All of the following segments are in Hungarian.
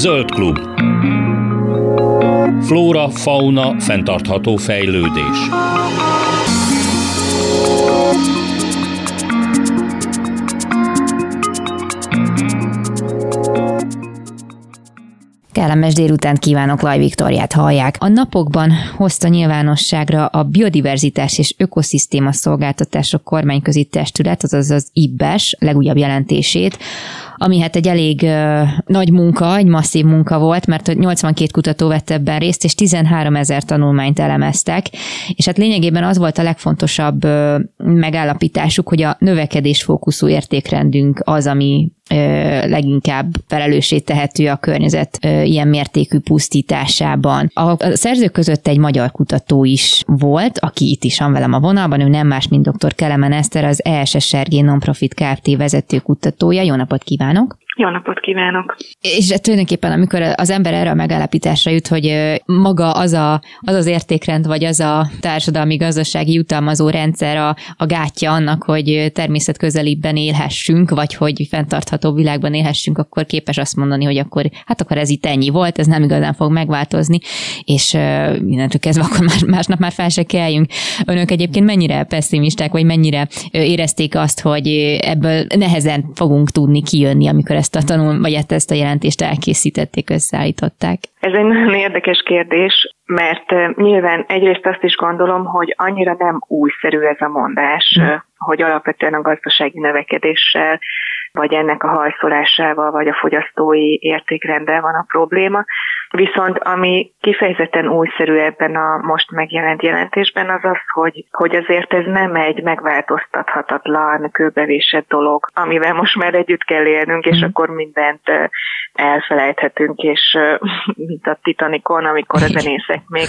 Zöld klub. Flóra, fauna, fenntartható fejlődés. Kellemes délután kívánok, Laj Viktoriát hallják. A napokban hozta nyilvánosságra a Biodiverzitás és Ökoszisztéma Szolgáltatások Kormányközi Testület, azaz az IBBES legújabb jelentését, ami hát egy elég uh, nagy munka, egy masszív munka volt, mert 82 kutató vett ebben részt, és 13 ezer tanulmányt elemeztek, és hát lényegében az volt a legfontosabb uh, megállapításuk, hogy a növekedés fókuszú értékrendünk az, ami leginkább felelőssé tehető a környezet ilyen mértékű pusztításában. A szerzők között egy magyar kutató is volt, aki itt is van velem a vonalban, ő nem más, mint dr. Kelemen Eszter, az ESSRG Nonprofit Kft. vezető kutatója. Jó napot kívánok! kívánok! Jó napot kívánok! És tulajdonképpen, amikor az ember erre a megállapításra jut, hogy maga az, a, az az értékrend, vagy az a társadalmi gazdasági jutalmazó rendszer a, a gátja annak, hogy természetközelibben élhessünk, vagy hogy fenntartható világban élhessünk, akkor képes azt mondani, hogy akkor, hát akkor ez itt ennyi volt, ez nem igazán fog megváltozni, és mindentől kezdve akkor más, másnap már fel se kelljünk. Önök egyébként mennyire pessimisták, vagy mennyire érezték azt, hogy ebből nehezen fogunk tudni kijönni, amikor ezt a tanul, vagy hát ezt a jelentést elkészítették, összeállították? Ez egy nagyon érdekes kérdés, mert nyilván egyrészt azt is gondolom, hogy annyira nem újszerű ez a mondás, mm. hogy alapvetően a gazdasági növekedéssel vagy ennek a hajszolásával, vagy a fogyasztói értékrenddel van a probléma. Viszont ami kifejezetten újszerű ebben a most megjelent jelentésben az az, hogy, hogy azért ez nem egy megváltoztathatatlan, kőbevésett dolog, amivel most már együtt kell élnünk, és mm. akkor mindent elfelejthetünk, és mint a Titanicon, amikor a zenészek még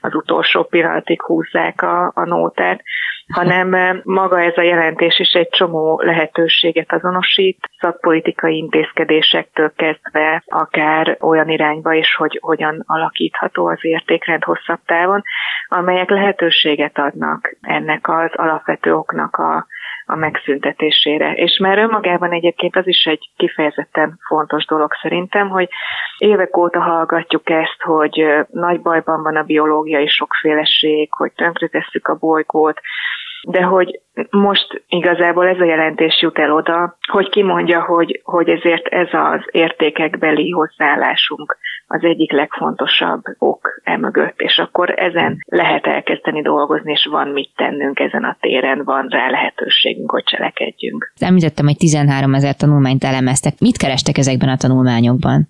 az utolsó pillanatig húzzák a, a nótát, hanem maga ez a jelentés is egy csomó lehetőséget azonosít, szakpolitikai intézkedésektől kezdve akár olyan irányba is, hogy hogyan alakítható az értékrend hosszabb távon, amelyek lehetőséget adnak ennek az alapvető oknak a a megszüntetésére. És már önmagában egyébként az is egy kifejezetten fontos dolog szerintem, hogy évek óta hallgatjuk ezt, hogy nagy bajban van a biológiai sokféleség, hogy tönkretesszük a bolygót, de hogy most igazából ez a jelentés jut el oda, hogy kimondja, hogy, hogy ezért ez az értékekbeli hozzáállásunk az egyik legfontosabb ok emögött, és akkor ezen lehet elkezdeni dolgozni, és van mit tennünk ezen a téren, van rá lehetőségünk, hogy cselekedjünk. Említettem, hogy 13 ezer tanulmányt elemeztek. Mit kerestek ezekben a tanulmányokban?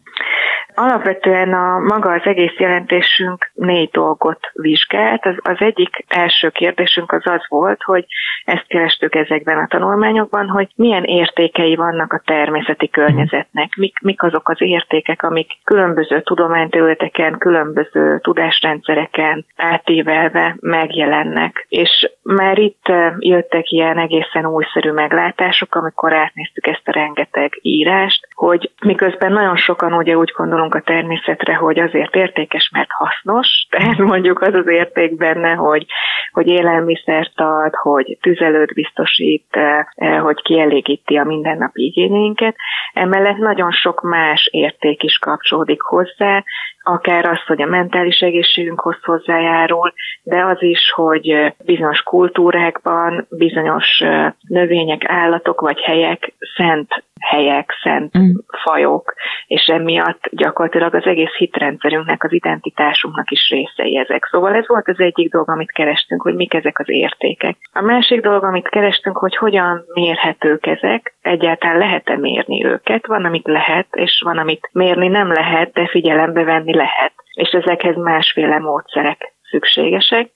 Alapvetően a maga az egész jelentésünk négy dolgot vizsgált. Az, az egyik első kérdésünk az az volt, hogy ezt kerestük ezekben a tanulmányokban, hogy milyen értékei vannak a természeti környezetnek, mik, mik azok az értékek, amik különböző tudományterületeken, különböző tudásrendszereken átívelve megjelennek. És már itt eh, jöttek ilyen egészen újszerű meglátások, amikor átnéztük ezt a rengeteg írást, hogy miközben nagyon sokan ugye úgy gondolunk, gondolunk a természetre, hogy azért értékes, mert hasznos, tehát mondjuk az az érték benne, hogy, hogy élelmiszert ad, hogy tüzelőt biztosít, eh, hogy kielégíti a mindennapi igényeinket. Emellett nagyon sok más érték is kapcsolódik hozzá, akár az, hogy a mentális egészségünkhoz hozzájárul, de az is, hogy bizonyos kultúrákban bizonyos növények, állatok vagy helyek szent helyek, szent mm. fajok, és emiatt gyakorlatilag az egész hitrendszerünknek, az identitásunknak is részei ezek. Szóval ez volt az egyik dolog, amit kerestünk, hogy mik ezek az értékek. A másik dolog, amit kerestünk, hogy hogyan mérhetők ezek, egyáltalán lehet-e mérni őket, van, amit lehet, és van, amit mérni nem lehet, de figyelembe venni lehet, és ezekhez másféle módszerek szükségesek,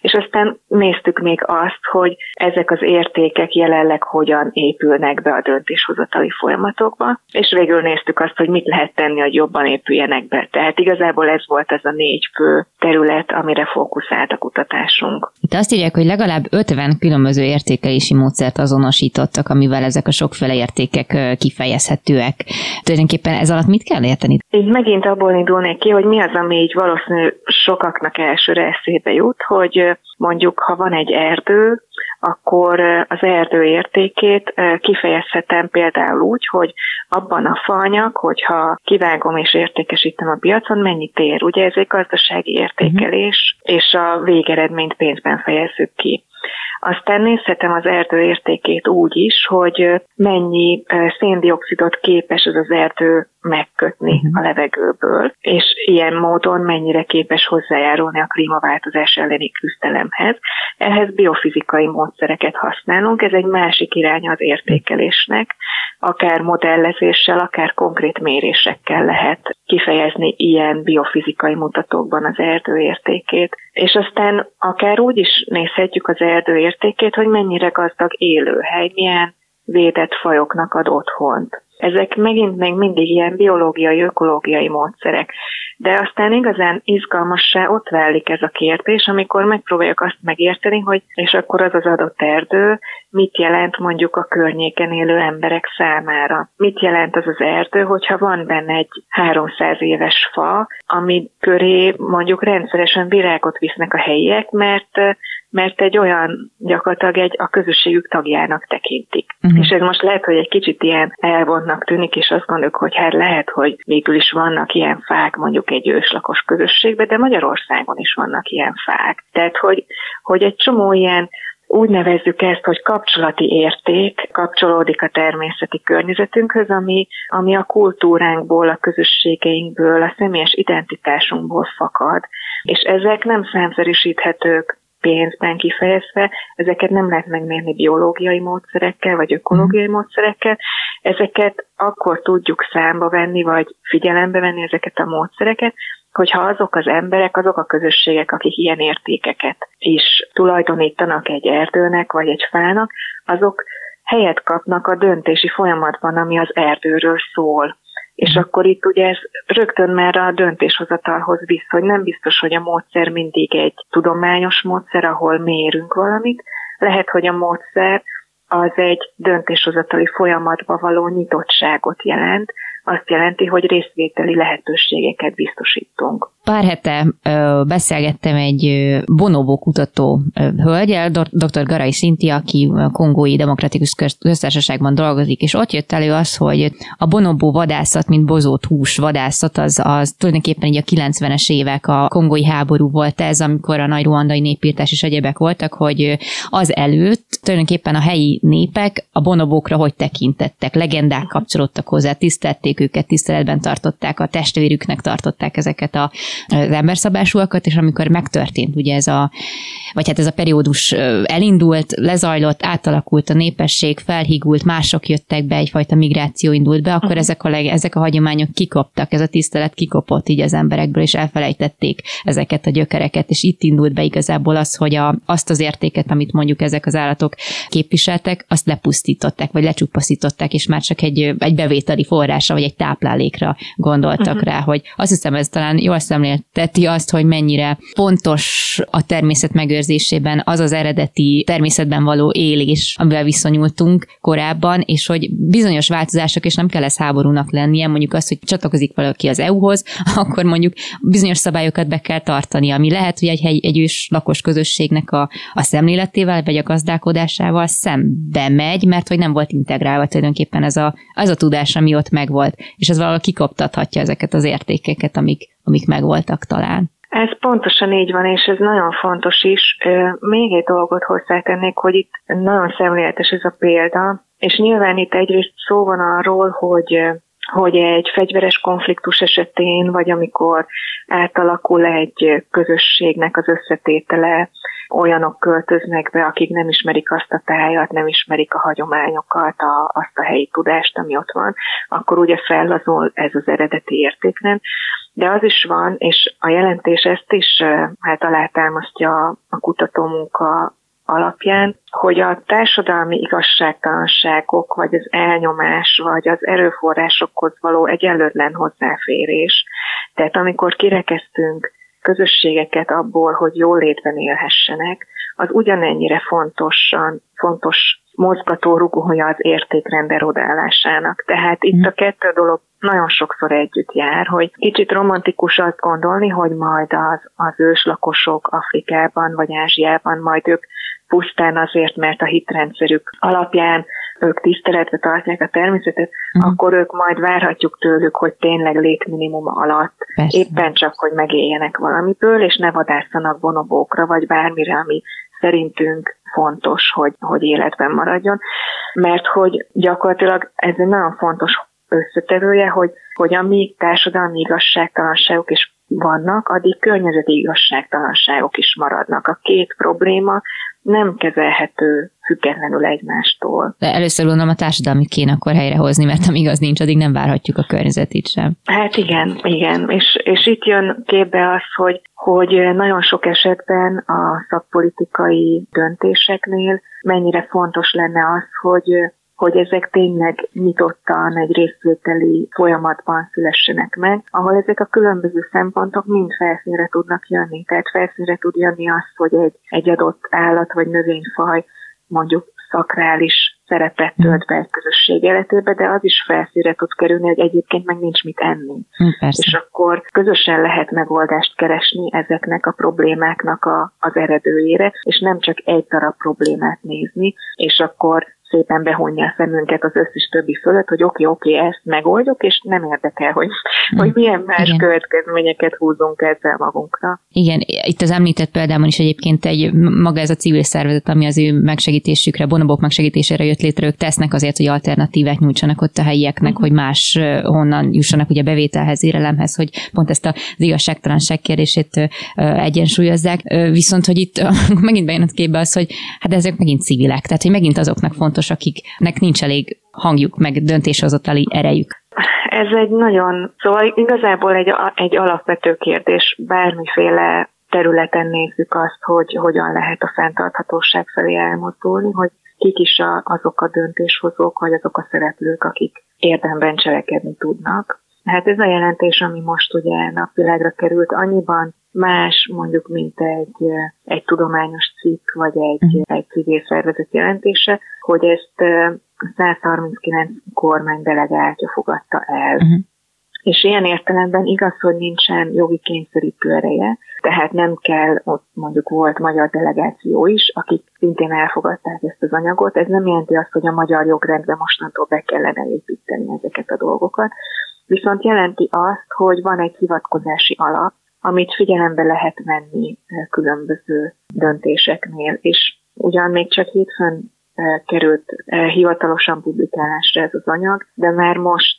és aztán néztük még azt, hogy ezek az értékek jelenleg hogyan épülnek be a döntéshozatali folyamatokba, és végül néztük azt, hogy mit lehet tenni, hogy jobban épüljenek be. Tehát igazából ez volt ez a négy fő terület, amire fókuszált a kutatásunk. Itt azt írják, hogy legalább 50 különböző értékelési módszert azonosítottak, amivel ezek a sokféle értékek kifejezhetőek. Tulajdonképpen ez alatt mit kell érteni? Így megint abból indulnék ki, hogy mi az, ami így valószínű sokaknak első elsőre eszébe jut, hogy mondjuk ha van egy erdő, akkor az erdő értékét kifejezhetem például úgy, hogy abban a faanyag, hogyha kivágom és értékesítem a piacon, mennyit ér. Ugye ez egy gazdasági értékelés, uh-huh. és a végeredményt pénzben fejezzük ki. Aztán nézhetem az erdő értékét úgy is, hogy mennyi széndiokszidot képes ez az erdő megkötni uh-huh. a levegőből, és ilyen módon mennyire képes hozzájárulni a klímaváltozás elleni küzdelemhez. Ehhez biofizikai módszereket használunk, ez egy másik irány az értékelésnek, akár modellezéssel, akár konkrét mérésekkel lehet kifejezni ilyen biofizikai mutatókban az erdő értékét. És aztán akár úgy is nézhetjük az erdő értékét, hogy mennyire gazdag élőhely, milyen védett fajoknak ad otthont. Ezek megint még mindig ilyen biológiai, ökológiai módszerek. De aztán igazán izgalmassá ott válik ez a kérdés, amikor megpróbáljuk azt megérteni, hogy és akkor az az adott erdő mit jelent mondjuk a környéken élő emberek számára. Mit jelent az az erdő, hogyha van benne egy 300 éves fa, ami köré mondjuk rendszeresen virágot visznek a helyiek, mert mert egy olyan gyakorlatilag egy a közösségük tagjának tekintik. Uh-huh. És ez most lehet, hogy egy kicsit ilyen elvontnak tűnik, és azt gondoljuk, hogy hát lehet, hogy végül is vannak ilyen fák mondjuk egy őslakos közösségben, de Magyarországon is vannak ilyen fák. Tehát, hogy, hogy egy csomó ilyen úgy nevezzük ezt, hogy kapcsolati érték kapcsolódik a természeti környezetünkhöz, ami, ami a kultúránkból, a közösségeinkből, a személyes identitásunkból fakad. És ezek nem számszerűsíthetők pénzben kifejezve, ezeket nem lehet megmérni biológiai módszerekkel, vagy ökológiai mm. módszerekkel, ezeket akkor tudjuk számba venni, vagy figyelembe venni ezeket a módszereket, hogyha azok az emberek, azok a közösségek, akik ilyen értékeket is tulajdonítanak egy erdőnek, vagy egy fának, azok helyet kapnak a döntési folyamatban, ami az erdőről szól. És akkor itt ugye ez rögtön már a döntéshozatalhoz visz, hogy nem biztos, hogy a módszer mindig egy tudományos módszer, ahol mérünk valamit. Lehet, hogy a módszer az egy döntéshozatali folyamatba való nyitottságot jelent, azt jelenti, hogy részvételi lehetőségeket biztosítunk. Pár hete beszélgettem egy bonobó kutató hölgyel, dr. Garai Szinti, aki Kongói Demokratikus Köztársaságban dolgozik, és ott jött elő az, hogy a bonobó vadászat, mint bozott hús vadászat, az, az tulajdonképpen így a 90-es évek a kongói háború volt ez, amikor a nagy ruandai népírtás és egyebek voltak, hogy az előtt tulajdonképpen a helyi népek a bonobókra hogy tekintettek, legendák kapcsolódtak hozzá, tisztelték őket, tiszteletben tartották, a testvérüknek tartották ezeket a az emberszabásúakat, és amikor megtörtént ugye ez a, vagy hát ez a periódus elindult, lezajlott, átalakult a népesség, felhigult, mások jöttek be, egyfajta migráció indult be, akkor uh-huh. ezek, a leg, ezek a hagyományok kikoptak, ez a tisztelet kikopott így az emberekből, és elfelejtették ezeket a gyökereket, és itt indult be igazából az, hogy a, azt az értéket, amit mondjuk ezek az állatok képviseltek, azt lepusztították, vagy lecsupaszították, és már csak egy, egy bevételi forrása, vagy egy táplálékra gondoltak uh-huh. rá, hogy azt hiszem, ez talán jól szemlél szemlélteti azt, hogy mennyire fontos a természet megőrzésében az az eredeti természetben való élés, amivel viszonyultunk korábban, és hogy bizonyos változások, és nem kell ez háborúnak lennie, mondjuk az, hogy csatlakozik valaki az EU-hoz, akkor mondjuk bizonyos szabályokat be kell tartani, ami lehet, hogy egy, hegy, egy ős lakos közösségnek a, a szemléletével, vagy a gazdálkodásával szembe megy, mert hogy nem volt integrálva tulajdonképpen ez a, az a tudás, ami ott megvolt, és ez valahol kikoptathatja ezeket az értékeket, amik, amik megvoltak talán. Ez pontosan így van, és ez nagyon fontos is. Még egy dolgot hozzátennék, hogy itt nagyon szemléletes ez a példa, és nyilván itt egyrészt szó van arról, hogy hogy egy fegyveres konfliktus esetén, vagy amikor átalakul egy közösségnek az összetétele, olyanok költöznek be, akik nem ismerik azt a tájat, nem ismerik a hagyományokat, a, azt a helyi tudást, ami ott van, akkor ugye fellazul ez az eredeti értékrend. De az is van, és a jelentés ezt is hát alátámasztja a kutatómunka alapján, hogy a társadalmi igazságtalanságok, vagy az elnyomás, vagy az erőforrásokhoz való egyenlőtlen hozzáférés. Tehát amikor kirekeztünk közösségeket abból, hogy jól létben élhessenek, az ugyanennyire fontosan, fontos mozgató rugója az értékrend erodálásának. Tehát itt mhm. a kettő dolog nagyon sokszor együtt jár, hogy kicsit romantikus azt gondolni, hogy majd az, az őslakosok Afrikában vagy Ázsiában majd ők pusztán azért, mert a hitrendszerük alapján ők tiszteletbe tartják a természetet, uh-huh. akkor ők majd várhatjuk tőlük, hogy tényleg létminimum alatt Persze. éppen csak, hogy megéljenek valamiből, és ne vadászanak bonobókra, vagy bármire, ami szerintünk fontos, hogy, hogy életben maradjon, mert hogy gyakorlatilag ez egy nagyon fontos összetevője, hogy, hogy amíg társadalmi igazságtalanságok is vannak, addig környezeti igazságtalanságok is maradnak. A két probléma nem kezelhető függetlenül egymástól. De először gondolom a társadalmi kéne akkor helyrehozni, mert amíg az nincs, addig nem várhatjuk a környezetit sem. Hát igen, igen. És, és itt jön képbe az, hogy, hogy nagyon sok esetben a szakpolitikai döntéseknél mennyire fontos lenne az, hogy hogy ezek tényleg nyitottan egy részvételi folyamatban szülessenek meg, ahol ezek a különböző szempontok mind felszínre tudnak jönni. Tehát felszínre tud jönni az, hogy egy, egy adott állat vagy növényfaj mondjuk szakrális szerepet tölt be egy közösség életébe, de az is felszínre tud kerülni, hogy egyébként meg nincs mit enni. Hm, persze. És akkor közösen lehet megoldást keresni ezeknek a problémáknak a, az eredőjére, és nem csak egy darab problémát nézni, és akkor szépen behunja a szemünket az összes többi fölött, hogy oké, oké, ezt megoldjuk, és nem érdekel, hogy, mm. hogy milyen más Igen. következményeket húzunk ezzel magunkra. Igen, itt az említett példában is egyébként egy maga ez a civil szervezet, ami az ő megsegítésükre, bonobok megsegítésére jött létre, ők tesznek azért, hogy alternatívát nyújtsanak ott a helyieknek, mm. hogy más honnan jussanak ugye bevételhez, érelemhez, hogy pont ezt az igazságtalanság kérdését egyensúlyozzák. Viszont, hogy itt megint bejön a képbe az, hogy hát ezek megint civilek, tehát hogy megint azoknak fontos fontos, akiknek nincs elég hangjuk, meg döntéshozatali erejük? Ez egy nagyon, szóval igazából egy, egy alapvető kérdés, bármiféle területen nézzük azt, hogy hogyan lehet a fenntarthatóság felé elmozdulni, hogy kik is a, azok a döntéshozók, vagy azok a szereplők, akik érdemben cselekedni tudnak. Hát ez a jelentés, ami most ugye napvilágra került, annyiban más mondjuk, mint egy, egy tudományos cikk, vagy egy, uh-huh. egy civil szervezet jelentése, hogy ezt 139 kormány delegáltja fogadta el. Uh-huh. És ilyen értelemben igaz, hogy nincsen jogi kényszerítő ereje, tehát nem kell, ott mondjuk volt magyar delegáció is, akik szintén elfogadták ezt az anyagot. Ez nem jelenti azt, hogy a magyar jogrendbe mostantól be kellene építeni ezeket a dolgokat, viszont jelenti azt, hogy van egy hivatkozási alap, amit figyelembe lehet venni különböző döntéseknél, és ugyan még csak hétfőn került hivatalosan publikálásra ez az anyag, de már most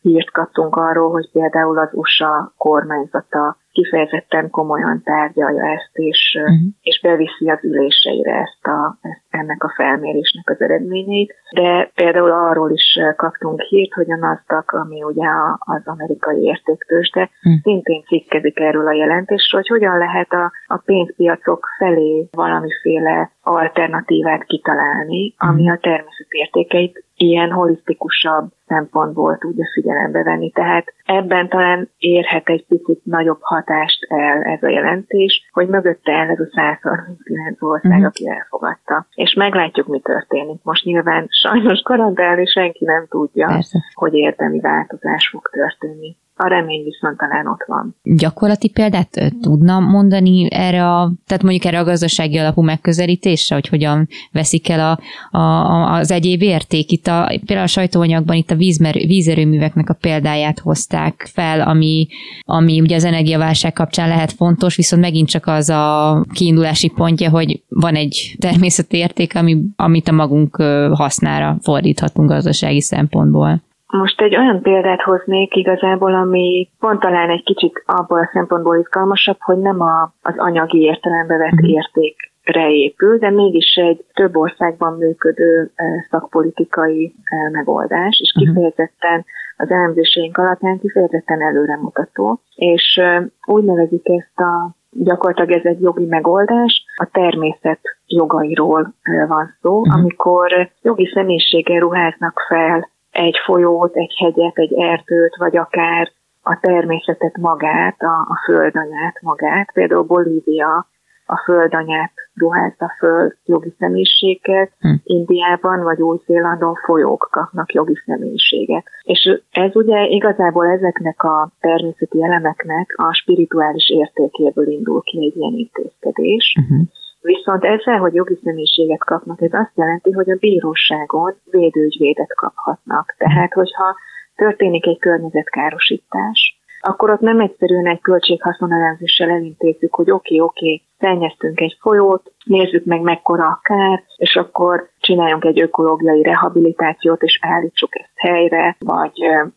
hírt kaptunk arról, hogy például az USA kormányzata kifejezetten komolyan tárgyalja ezt, és, uh-huh. és beviszi az üléseire ezt a, ezt, ennek a felmérésnek az eredményeit. De például arról is kaptunk hírt, hogy a NASDAQ, ami ugye az amerikai értéktősde, uh-huh. szintén cikkezik erről a jelentésről, hogy hogyan lehet a, a pénzpiacok felé valamiféle alternatívát kitalálni, ami mhm. a természet értékeit ilyen holisztikusabb szempontból tudja figyelembe venni. Tehát ebben talán érhet egy picit nagyobb hatást el ez a jelentés, hogy mögötte el ez a 139 ország, uh-huh. aki elfogadta. És meglátjuk, mi történik. Most nyilván sajnos garantálni senki nem tudja, Persze. hogy érdemi változás fog történni a remény viszont talán ott van. Gyakorlati példát tudna mondani erre a, tehát mondjuk erre a gazdasági alapú megközelítésre, hogy hogyan veszik el a, a, az egyéb érték. Itt a, például a sajtóanyagban itt a vízmer, vízerőműveknek a példáját hozták fel, ami, ami ugye az energiaválság kapcsán lehet fontos, viszont megint csak az a kiindulási pontja, hogy van egy természeti érték, ami, amit a magunk hasznára fordíthatunk gazdasági szempontból. Most egy olyan példát hoznék igazából, ami pont talán egy kicsit abból a szempontból izgalmasabb, hogy nem a, az anyagi értelembe vett uh-huh. értékre épül, de mégis egy több országban működő szakpolitikai megoldás, és mhm. kifejezetten az elemzéseink alapján kifejezetten előremutató, és úgy nevezik ezt a gyakorlatilag ez egy jogi megoldás, a természet jogairól van szó, uh-huh. amikor jogi személyiséggel ruháznak fel egy folyót, egy hegyet, egy erdőt, vagy akár a természetet magát, a, a földanyát magát. Például Bolívia a földanyát ruházza föl jogi személyiséget, hm. Indiában vagy Új-Zélandon folyók kapnak jogi személyiséget. És ez ugye igazából ezeknek a természeti elemeknek a spirituális értékéből indul ki egy ilyen intézkedés. Uh-huh. Viszont ezzel, hogy jogi személyiséget kapnak, ez azt jelenti, hogy a bíróságon védőügyvédet kaphatnak. Tehát, hogyha történik egy környezetkárosítás, akkor ott nem egyszerűen egy költséghaszonelemzéssel elintézzük, hogy oké, okay, oké, okay, szennyeztünk egy folyót, nézzük meg mekkora a kár, és akkor csináljunk egy ökológiai rehabilitációt, és állítsuk ezt helyre, vagy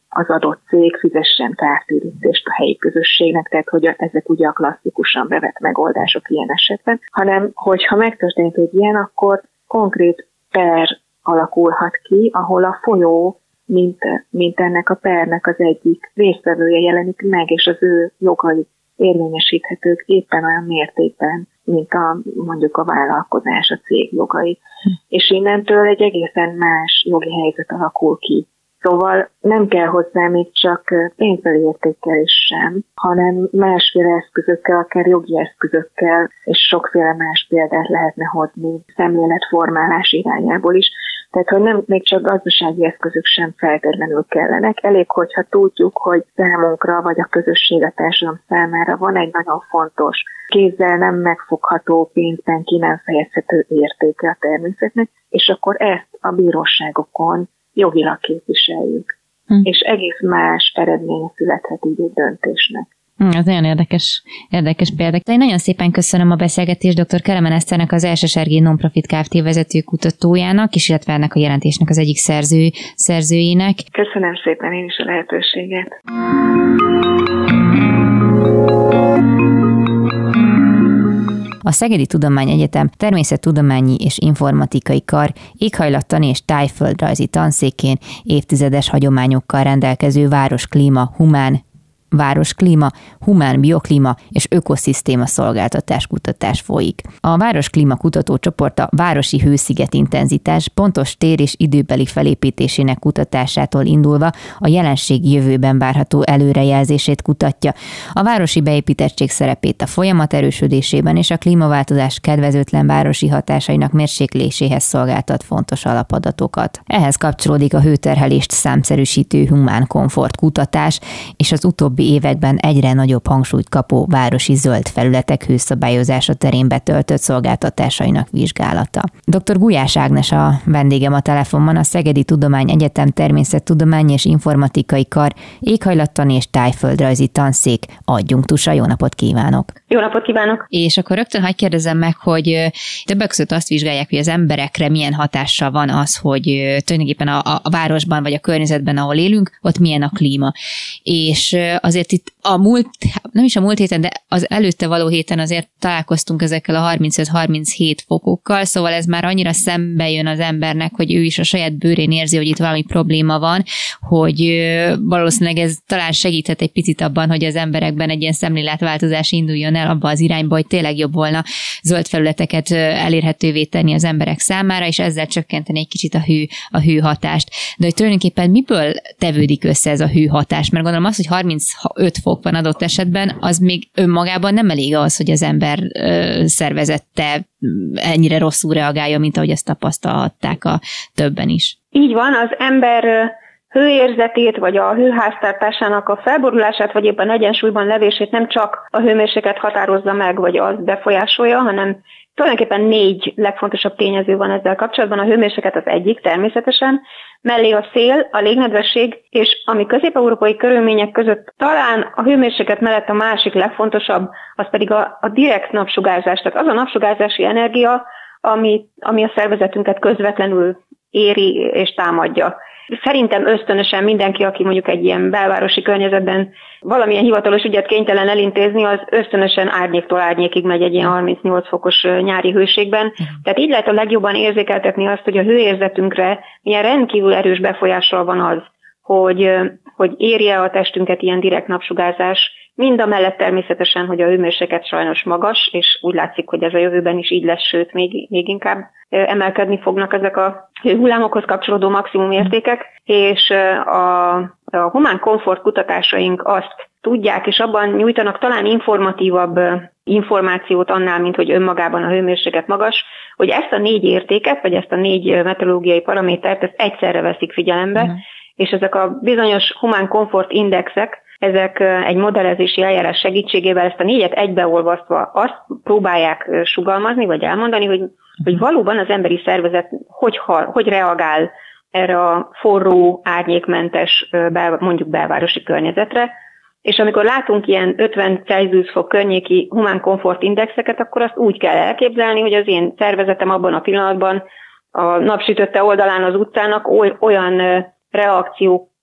az adott cég fizessen kártérítést a helyi közösségnek, tehát hogy ezek ugye a klasszikusan bevett megoldások ilyen esetben, hanem hogyha megtörtént egy ilyen, akkor konkrét per alakulhat ki, ahol a folyó mint, mint ennek a pernek az egyik résztvevője jelenik meg, és az ő jogai érvényesíthetők éppen olyan mértékben, mint a, mondjuk a vállalkozás, a cég jogai. Hm. És innentől egy egészen más jogi helyzet alakul ki. Szóval nem kell hozzá még csak pénzbeli értékkel sem, hanem másféle eszközökkel, akár jogi eszközökkel, és sokféle más példát lehetne hozni szemléletformálás irányából is. Tehát, hogy nem még csak gazdasági eszközök sem feltétlenül kellenek, elég, hogyha tudjuk, hogy számunkra vagy a közösség a társadalom számára van egy nagyon fontos, kézzel nem megfogható, pénzben ki nem fejezhető értéke a természetnek, és akkor ezt a bíróságokon jogilag képviseljük. Hm. És egész más eredménye születhet így egy döntésnek. Hm, ez nagyon érdekes, érdekes példa. Én nagyon szépen köszönöm a beszélgetést dr. Kelemen Eszternek, az SSRG Nonprofit Kft. vezető kutatójának, és illetve ennek a jelentésnek az egyik szerző, szerzőjének. Köszönöm szépen én is a lehetőséget. A Szegedi Tudományegyetem Természettudományi és Informatikai Kar éghajlattani és tájföldrajzi tanszékén évtizedes hagyományokkal rendelkező városklíma humán városklíma, humán bioklíma és ökoszisztéma szolgáltatás kutatás folyik. A Városklíma a városi hősziget intenzitás pontos tér és időbeli felépítésének kutatásától indulva a jelenség jövőben várható előrejelzését kutatja. A városi beépítettség szerepét a folyamat erősödésében és a klímaváltozás kedvezőtlen városi hatásainak mérsékléséhez szolgáltat fontos alapadatokat. Ehhez kapcsolódik a hőterhelést számszerűsítő humán komfort kutatás és az utóbbi utóbbi években egyre nagyobb hangsúlyt kapó városi zöld felületek hőszabályozása terén betöltött szolgáltatásainak vizsgálata. Dr. Gulyás Ágnes a vendégem a telefonban, a Szegedi Tudomány Egyetem Természettudományi és Informatikai Kar éghajlattani és tájföldrajzi tanszék adjunktusa. Jó napot kívánok! Jó napot kívánok! És akkor rögtön hagyj kérdezem meg, hogy többek között azt vizsgálják, hogy az emberekre milyen hatással van az, hogy tulajdonképpen a, a városban vagy a környezetben, ahol élünk, ott milyen a klíma. És azért itt a múlt, nem is a múlt héten, de az előtte való héten azért találkoztunk ezekkel a 35-37 fokokkal, szóval ez már annyira szembe jön az embernek, hogy ő is a saját bőrén érzi, hogy itt valami probléma van, hogy valószínűleg ez talán segíthet egy picit abban, hogy az emberekben egy ilyen szemléletváltozás induljon el abba az irányba, hogy tényleg jobb volna zöld felületeket elérhetővé tenni az emberek számára, és ezzel csökkenteni egy kicsit a hő, a hő hatást. De hogy tulajdonképpen miből tevődik össze ez a hő hatás? Mert gondolom az, hogy 35 fok van adott esetben, az még önmagában nem elég az, hogy az ember ö, szervezette ennyire rosszul reagálja, mint ahogy ezt tapasztalhatták a többen is. Így van, az ember hőérzetét, vagy a hőháztartásának a felborulását, vagy éppen egyensúlyban levését nem csak a hőmérséklet határozza meg, vagy az befolyásolja, hanem tulajdonképpen négy legfontosabb tényező van ezzel kapcsolatban. A hőmérséklet az egyik természetesen, mellé a szél, a légnedvesség, és ami közép-európai körülmények között talán a hőmérséklet mellett a másik legfontosabb, az pedig a, a direkt napsugárzás, tehát az a napsugárzási energia, ami, ami a szervezetünket közvetlenül éri és támadja. Szerintem ösztönösen mindenki, aki mondjuk egy ilyen belvárosi környezetben valamilyen hivatalos ügyet kénytelen elintézni, az ösztönösen árnyéktól árnyékig megy egy ilyen 38 fokos nyári hőségben. Tehát így lehet a legjobban érzékeltetni azt, hogy a hőérzetünkre milyen rendkívül erős befolyással van az, hogy, hogy érje a testünket ilyen direkt napsugárzás, Mind a mellett természetesen, hogy a hőmérséklet sajnos magas, és úgy látszik, hogy ez a jövőben is így lesz, sőt, még, még inkább emelkedni fognak ezek a hullámokhoz kapcsolódó maximum értékek, és a, a humán komfort kutatásaink azt tudják, és abban nyújtanak talán informatívabb információt annál, mint hogy önmagában a hőmérséklet magas, hogy ezt a négy értéket, vagy ezt a négy meteorológiai paramétert, ezt egyszerre veszik figyelembe, uh-huh. és ezek a bizonyos humán komfort indexek, ezek egy modellezési eljárás segítségével ezt a négyet egybeolvasztva azt próbálják sugalmazni, vagy elmondani, hogy, hogy valóban az emberi szervezet hogy, hogy reagál erre a forró, árnyékmentes, mondjuk belvárosi környezetre, és amikor látunk ilyen 50 Celsius fok környéki humán komfort indexeket, akkor azt úgy kell elképzelni, hogy az én szervezetem abban a pillanatban a napsütötte oldalán az utcának olyan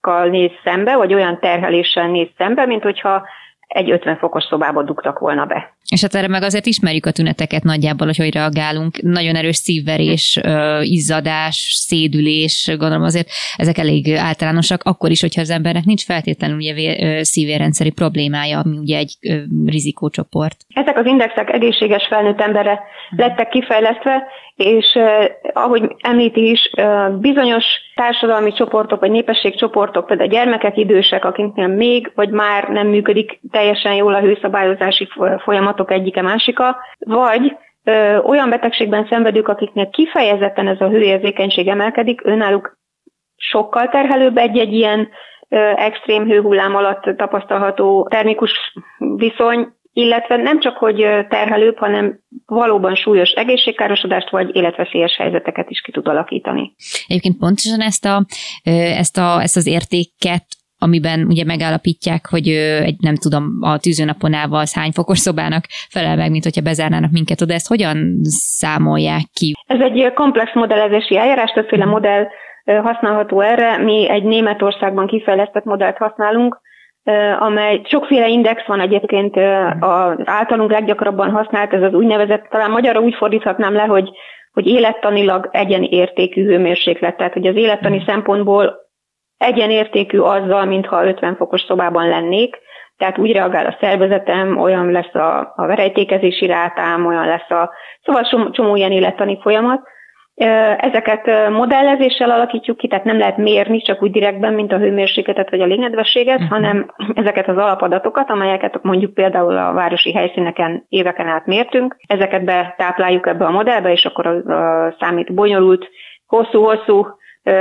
reakciókkal néz szembe, vagy olyan terheléssel néz szembe, mint hogyha egy 50 fokos szobába dugtak volna be. És hát erre meg azért ismerjük a tüneteket nagyjából, hogy hogy reagálunk. Nagyon erős szívverés, izzadás, szédülés, gondolom azért ezek elég általánosak, akkor is, hogyha az embernek nincs feltétlenül ugye szívérrendszeri problémája, ami ugye egy rizikócsoport. Ezek az indexek egészséges felnőtt emberre lettek kifejlesztve, és ahogy említi is, bizonyos társadalmi csoportok vagy népességcsoportok, például gyermekek, idősek, akiknél még vagy már nem működik teljesen jól a hőszabályozási folyamatok egyike másika, vagy ö, olyan betegségben szenvedők, akiknek kifejezetten ez a hőérzékenység emelkedik, önálluk sokkal terhelőbb egy-egy ilyen ö, extrém hőhullám alatt tapasztalható termikus viszony, illetve nem csak, hogy terhelőbb, hanem valóban súlyos egészségkárosodást vagy életveszélyes helyzeteket is ki tud alakítani. Egyébként pontosan ezt, a, ezt, a, ezt az értéket amiben ugye megállapítják, hogy egy nem tudom, a tűzőnaponával hány fokos szobának felel meg, mint hogyha bezárnának minket oda. Ezt hogyan számolják ki? Ez egy komplex modellezési eljárás, többféle mhm. modell használható erre. Mi egy Németországban kifejlesztett modellt használunk, amely sokféle index van egyébként az általunk leggyakrabban használt, ez az úgynevezett, talán magyarra úgy fordíthatnám le, hogy, hogy élettanilag egyenértékű hőmérséklet, tehát hogy az élettani mhm. szempontból egyenértékű azzal, mintha 50 fokos szobában lennék, tehát úgy reagál a szervezetem, olyan lesz a, a verejtékezési rátám, olyan lesz a, szóval csomó ilyen élettani folyamat, Ezeket modellezéssel alakítjuk ki, tehát nem lehet mérni csak úgy direktben, mint a hőmérsékletet vagy a légnedvességet, uh-huh. hanem ezeket az alapadatokat, amelyeket mondjuk például a városi helyszíneken éveken át mértünk, ezeket betápláljuk ebbe a modellbe, és akkor a, a számít bonyolult, hosszú-hosszú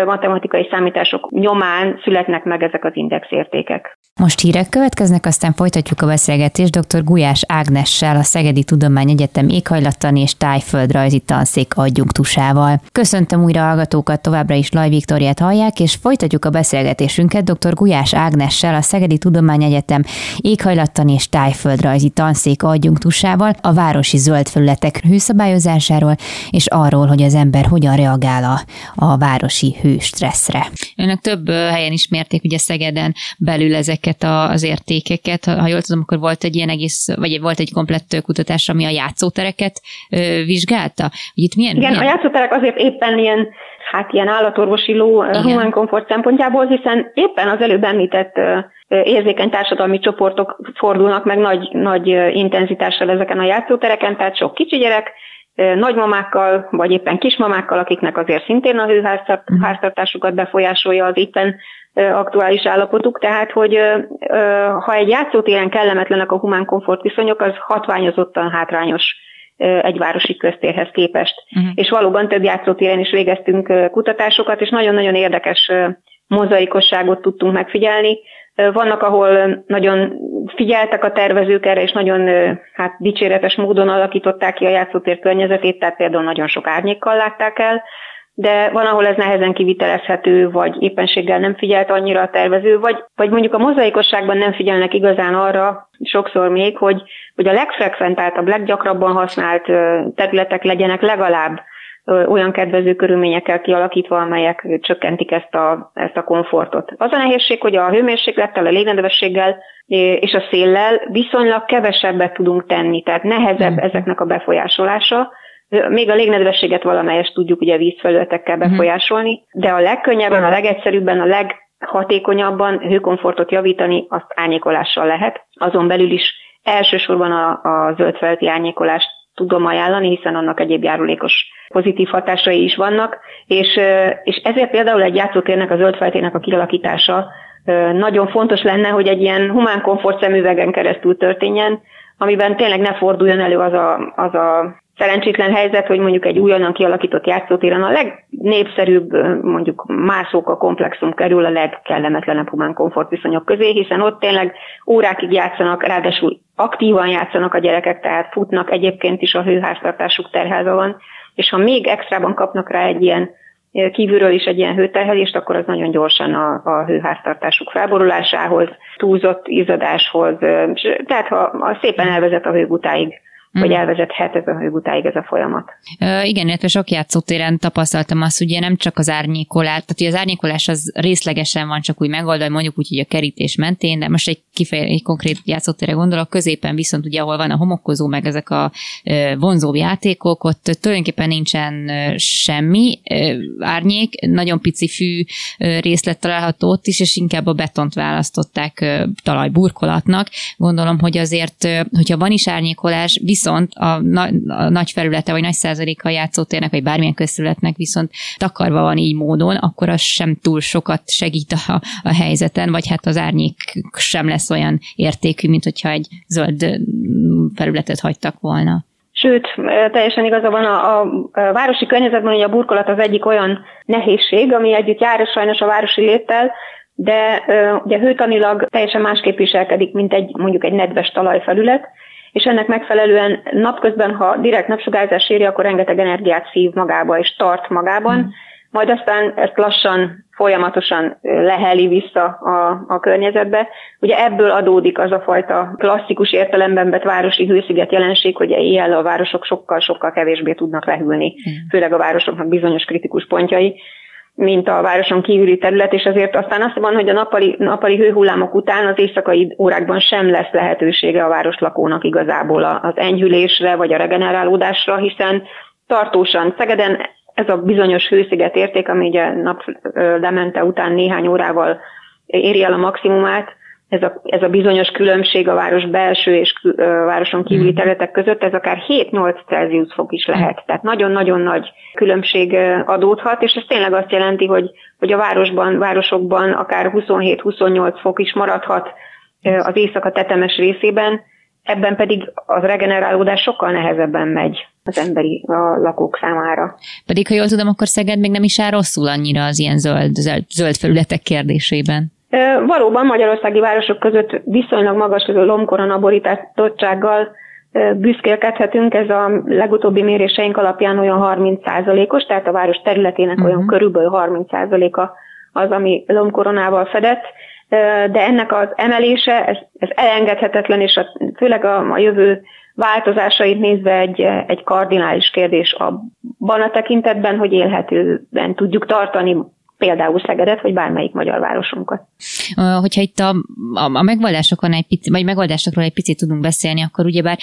matematikai számítások nyomán születnek meg ezek az indexértékek. Most hírek következnek, aztán folytatjuk a beszélgetést dr. Gulyás Ágnessel, a Szegedi Tudományegyetem éghajlattani és tájföldrajzi tanszék adjunktusával. Köszöntöm újra hallgatókat, továbbra is Laj Viktoriát hallják, és folytatjuk a beszélgetésünket dr. Gulyás Ágnessel, a Szegedi Tudományegyetem éghajlattani és tájföldrajzi tanszék adjunktusával, a városi zöld felületek hőszabályozásáról, és arról, hogy az ember hogyan reagál a, a városi hőstresszre. Önök több helyen is mérték ugye Szegeden belül ezeket a, az értékeket. Ha jól tudom, akkor volt egy ilyen egész, vagy volt egy komplett kutatás, ami a játszótereket ö, vizsgálta. Hogy itt milyen, Igen, milyen... a játszóterek azért éppen ilyen hát ilyen állatorvosi ló humán komfort szempontjából, hiszen éppen az előbb említett érzékeny társadalmi csoportok fordulnak meg nagy, nagy intenzitással ezeken a játszótereken, tehát sok kicsi gyerek, nagymamákkal, vagy éppen kismamákkal, akiknek azért szintén a hőháztartásukat mhm. befolyásolja az éppen aktuális állapotuk, tehát hogy ha egy játszótéren kellemetlenek a humán komfort viszonyok, az hatványozottan hátrányos egy városi köztérhez képest. Uh-huh. És valóban több játszótéren is végeztünk kutatásokat, és nagyon-nagyon érdekes mozaikosságot tudtunk megfigyelni. Vannak, ahol nagyon figyeltek a tervezők erre, és nagyon hát, dicséretes módon alakították ki a játszótér környezetét, tehát például nagyon sok árnyékkal látták el, de van, ahol ez nehezen kivitelezhető, vagy éppenséggel nem figyelt annyira a tervező, vagy, vagy mondjuk a mozaikosságban nem figyelnek igazán arra, sokszor még, hogy, hogy a legfrekventáltabb, leggyakrabban használt területek legyenek legalább olyan kedvező körülményekkel kialakítva, amelyek csökkentik ezt a, ezt a komfortot. Az a nehézség, hogy a hőmérséklettel, a légnedvességgel és a széllel viszonylag kevesebbet tudunk tenni, tehát nehezebb hmm. ezeknek a befolyásolása. Még a légnedvességet valamelyest tudjuk ugye vízfelületekkel hmm. befolyásolni, de a legkönnyebben, a legegyszerűbben, a leghatékonyabban hőkomfortot javítani azt árnyékolással lehet. Azon belül is elsősorban a, a zöldfelületi árnyékolást tudom ajánlani, hiszen annak egyéb járulékos pozitív hatásai is vannak, és, és ezért például egy játszótérnek, a zöldfeltének a kialakítása nagyon fontos lenne, hogy egy ilyen humán komfort szemüvegen keresztül történjen, amiben tényleg ne forduljon elő az a, az a szerencsétlen helyzet, hogy mondjuk egy újonnan kialakított játszótéren a legnépszerűbb mondjuk mászóka komplexum kerül a legkellemetlenebb humán komfortviszonyok közé, hiszen ott tényleg órákig játszanak, ráadásul aktívan játszanak a gyerekek, tehát futnak, egyébként is a hőháztartásuk terhelve van, és ha még extrában kapnak rá egy ilyen kívülről is egy ilyen hőterhelést, akkor az nagyon gyorsan a, a hőháztartásuk felborulásához, túlzott izzadáshoz, tehát ha, ha szépen elvezet a hőgutáig, mm. hogy elvezethet ez a hőgutáig ez a folyamat. Ö, igen, illetve sok játszótéren tapasztaltam azt, ugye nem csak az árnyékolás, tehát hogy az árnyékolás az részlegesen van csak úgy megoldva, mondjuk úgy, hogy a kerítés mentén, de most egy, kifeje, egy konkrét játszótére gondolok, középen viszont ugye, ahol van a homokkozó, meg ezek a vonzó játékok, ott tulajdonképpen nincsen semmi árnyék, nagyon pici fű részlet található ott is, és inkább a betont választották talajburkolatnak. Gondolom, hogy azért, hogyha van is árnyékolás, viszont viszont a, na, a nagy felülete, vagy nagy százaléka a játszótérnek, vagy bármilyen közületnek viszont takarva van így módon, akkor az sem túl sokat segít a, a helyzeten, vagy hát az árnyék sem lesz olyan értékű, mint hogyha egy zöld felületet hagytak volna. Sőt, teljesen igaza van, a, a, városi környezetben hogy a burkolat az egyik olyan nehézség, ami együtt jár sajnos a városi léttel, de ugye hőtanilag teljesen másképp viselkedik, mint egy mondjuk egy nedves talajfelület, és ennek megfelelően napközben, ha direkt napsugárzás éri, akkor rengeteg energiát szív magába és tart magában, mm. majd aztán ezt lassan, folyamatosan leheli vissza a, a környezetbe. Ugye ebből adódik az a fajta klasszikus értelemben vett városi hősziget jelenség, hogy éjjel a városok sokkal-sokkal kevésbé tudnak lehűlni, mm. főleg a városoknak bizonyos kritikus pontjai mint a városon kívüli terület, és azért aztán azt van, hogy a nappali, nappali hőhullámok után az éjszakai órákban sem lesz lehetősége a várostlakónak igazából az enyhülésre vagy a regenerálódásra, hiszen tartósan Szegeden ez a bizonyos hősziget érték, ami ugye nap lemente után néhány órával éri el a maximumát, ez a, ez a bizonyos különbség a város belső és a városon kívüli mm. területek között, ez akár 7-8 Celsius fok is lehet. Tehát nagyon-nagyon nagy különbség adódhat, és ez tényleg azt jelenti, hogy, hogy a városban, városokban akár 27-28 fok is maradhat az éjszaka tetemes részében, ebben pedig az regenerálódás sokkal nehezebben megy az emberi a lakók számára. Pedig, ha jól tudom, akkor Szeged még nem is áll rosszul annyira az ilyen zöld, zöld, zöld felületek kérdésében. Valóban magyarországi városok között viszonylag magas lomkorona borításottsággal büszkélkedhetünk, ez a legutóbbi méréseink alapján olyan 30%-os, tehát a város területének uh-huh. olyan mhm. körülbelül 30%-a az, ami lomkoronával fedett, de ennek az emelése, ez, ez elengedhetetlen, és a, főleg a, a jövő változásait nézve egy, egy kardinális kérdés abban a tekintetben, hogy élhetőben tudjuk tartani például Szegedet, vagy bármelyik magyar városunkat. Hogyha itt a, a, a megoldásokon egy picit, vagy megoldásokról egy picit tudunk beszélni, akkor ugyebár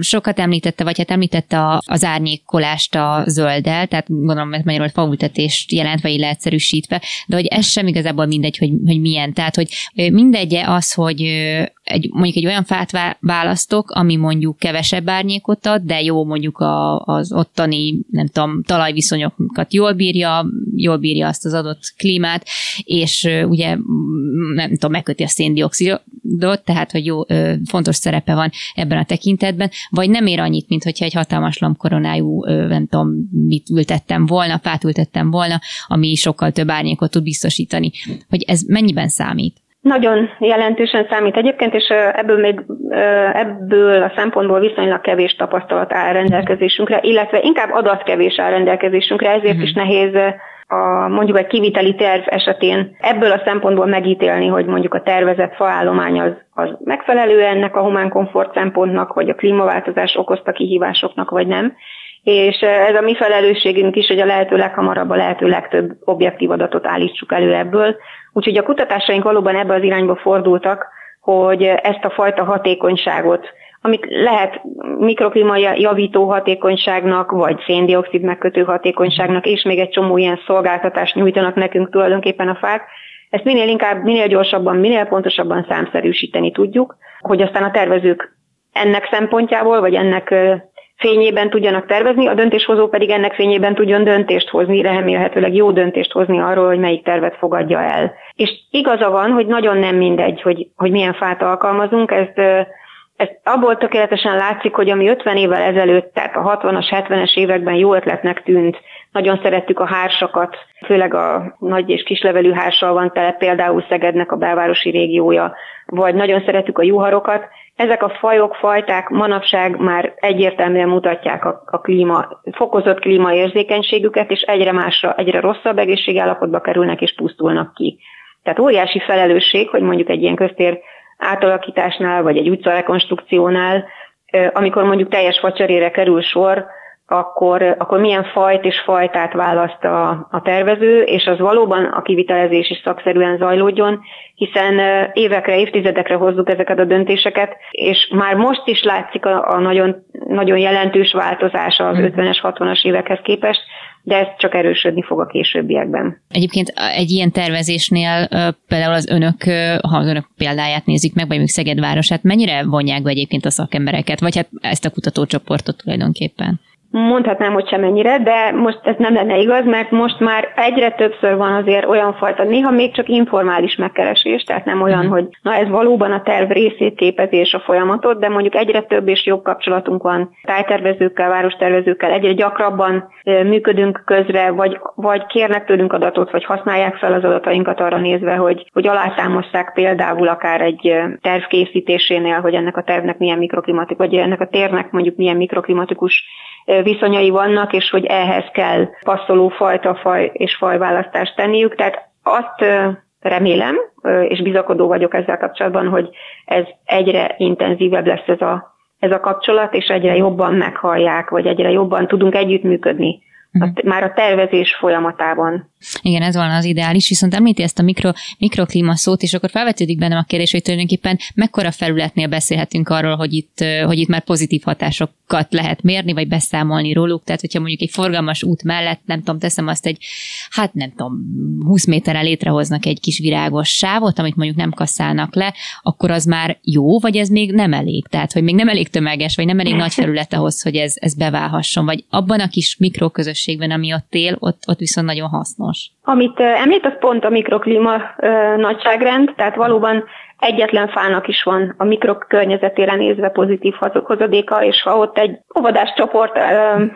sokat említette, vagy hát említette a, az árnyékolást a zölddel, tehát gondolom, hogy magyarul faültetést jelent, vagy leegyszerűsítve, de hogy ez sem igazából mindegy, hogy, hogy milyen. Tehát, hogy mindegy az, hogy egy, mondjuk egy olyan fát választok, ami mondjuk kevesebb árnyékot ad, de jó mondjuk a, az ottani, nem tudom, talajviszonyokat jól bírja, jól bírja azt az adott klímát, és ugye nem tudom, megköti a széndiokszidot, tehát hogy jó, fontos szerepe van ebben a tekintetben, vagy nem ér annyit, mint hogyha egy hatalmas lamkoronájú, nem tudom, mit ültettem volna, fát ültettem volna, ami sokkal több árnyékot tud biztosítani. Hogy ez mennyiben számít? Nagyon jelentősen számít egyébként, és ebből még ebből a szempontból viszonylag kevés tapasztalat áll rendelkezésünkre, illetve inkább adatkevés áll rendelkezésünkre, ezért uh-huh. is nehéz a, mondjuk egy kiviteli terv esetén ebből a szempontból megítélni, hogy mondjuk a tervezett faállomány az, az megfelelő ennek a humán komfort szempontnak, vagy a klímaváltozás okozta kihívásoknak, vagy nem. És ez a mi felelősségünk is, hogy a lehető leghamarabb, a lehető legtöbb objektív adatot állítsuk elő ebből. Úgyhogy a kutatásaink valóban ebbe az irányba fordultak, hogy ezt a fajta hatékonyságot amit lehet mikroklíma javító hatékonyságnak, vagy széndiokszid megkötő hatékonyságnak, és még egy csomó ilyen szolgáltatást nyújtanak nekünk tulajdonképpen a fák. Ezt minél inkább, minél gyorsabban, minél pontosabban számszerűsíteni tudjuk, hogy aztán a tervezők ennek szempontjából, vagy ennek fényében tudjanak tervezni, a döntéshozó pedig ennek fényében tudjon döntést hozni, remélhetőleg jó döntést hozni arról, hogy melyik tervet fogadja el. És igaza van, hogy nagyon nem mindegy, hogy, hogy milyen fát alkalmazunk, ezt ez abból tökéletesen látszik, hogy ami 50 évvel ezelőtt, tehát a 60-as, 70-es években jó ötletnek tűnt, nagyon szerettük a hársakat, főleg a nagy és kislevelű hársal van tele, például Szegednek a belvárosi régiója, vagy nagyon szeretük a juharokat. Ezek a fajok, fajták manapság már egyértelműen mutatják a, a klíma, fokozott klímaérzékenységüket, és egyre másra, egyre rosszabb egészségállapotba kerülnek és pusztulnak ki. Tehát óriási felelősség, hogy mondjuk egy ilyen köztér átalakításnál, vagy egy utcarekonstrukciónál, amikor mondjuk teljes facserére kerül sor, akkor, akkor milyen fajt és fajtát választ a, a tervező, és az valóban a kivitelezés is szakszerűen zajlódjon, hiszen évekre, évtizedekre hozzuk ezeket a döntéseket, és már most is látszik a, a nagyon, nagyon jelentős változás az 50-es, hmm. 60-as évekhez képest, de ez csak erősödni fog a későbbiekben. Egyébként egy ilyen tervezésnél például az önök, ha az önök példáját nézik meg, vagy még Szegedvárosát, mennyire vonják be egyébként a szakembereket, vagy hát ezt a kutatócsoportot tulajdonképpen? Mondhatnám, hogy semennyire, de most ez nem lenne igaz, mert most már egyre többször van azért olyan fajta, néha még csak informális megkeresés, tehát nem olyan, mm. hogy na ez valóban a terv részét képezi és a folyamatot, de mondjuk egyre több és jobb kapcsolatunk van tájtervezőkkel, várostervezőkkel, egyre gyakrabban működünk közre, vagy, vagy kérnek tőlünk adatot, vagy használják fel az adatainkat arra nézve, hogy, hogy alátámaszták például akár egy terv készítésénél, hogy ennek a tervnek milyen mikroklimatikus, vagy ennek a térnek mondjuk milyen mikroklimatikus viszonyai vannak, és hogy ehhez kell passzoló fajta faj és fajválasztást tenniük. Tehát azt remélem, és bizakodó vagyok ezzel kapcsolatban, hogy ez egyre intenzívebb lesz ez a, ez a kapcsolat, és egyre jobban meghallják, vagy egyre jobban tudunk együttműködni uh-huh. már a tervezés folyamatában. Igen, ez van az ideális, viszont említi ezt a mikro, mikroklíma szót, és akkor felvetődik bennem a kérdés, hogy tulajdonképpen mekkora felületnél beszélhetünk arról, hogy itt, hogy itt már pozitív hatásokat lehet mérni, vagy beszámolni róluk. Tehát, hogyha mondjuk egy forgalmas út mellett, nem tudom, teszem azt egy, hát nem tudom, 20 méterrel létrehoznak egy kis virágos sávot, amit mondjuk nem kasszálnak le, akkor az már jó, vagy ez még nem elég? Tehát, hogy még nem elég tömeges, vagy nem elég nagy felület ahhoz, hogy ez, ez beválhasson, vagy abban a kis mikroközös közösségben, ami ott él, ott, ott viszont nagyon hasznos. Amit említ, az pont a mikroklíma nagyságrend, tehát valóban egyetlen fának is van a mikrok környezetére nézve pozitív hozadéka, és ha ott egy óvodás csoport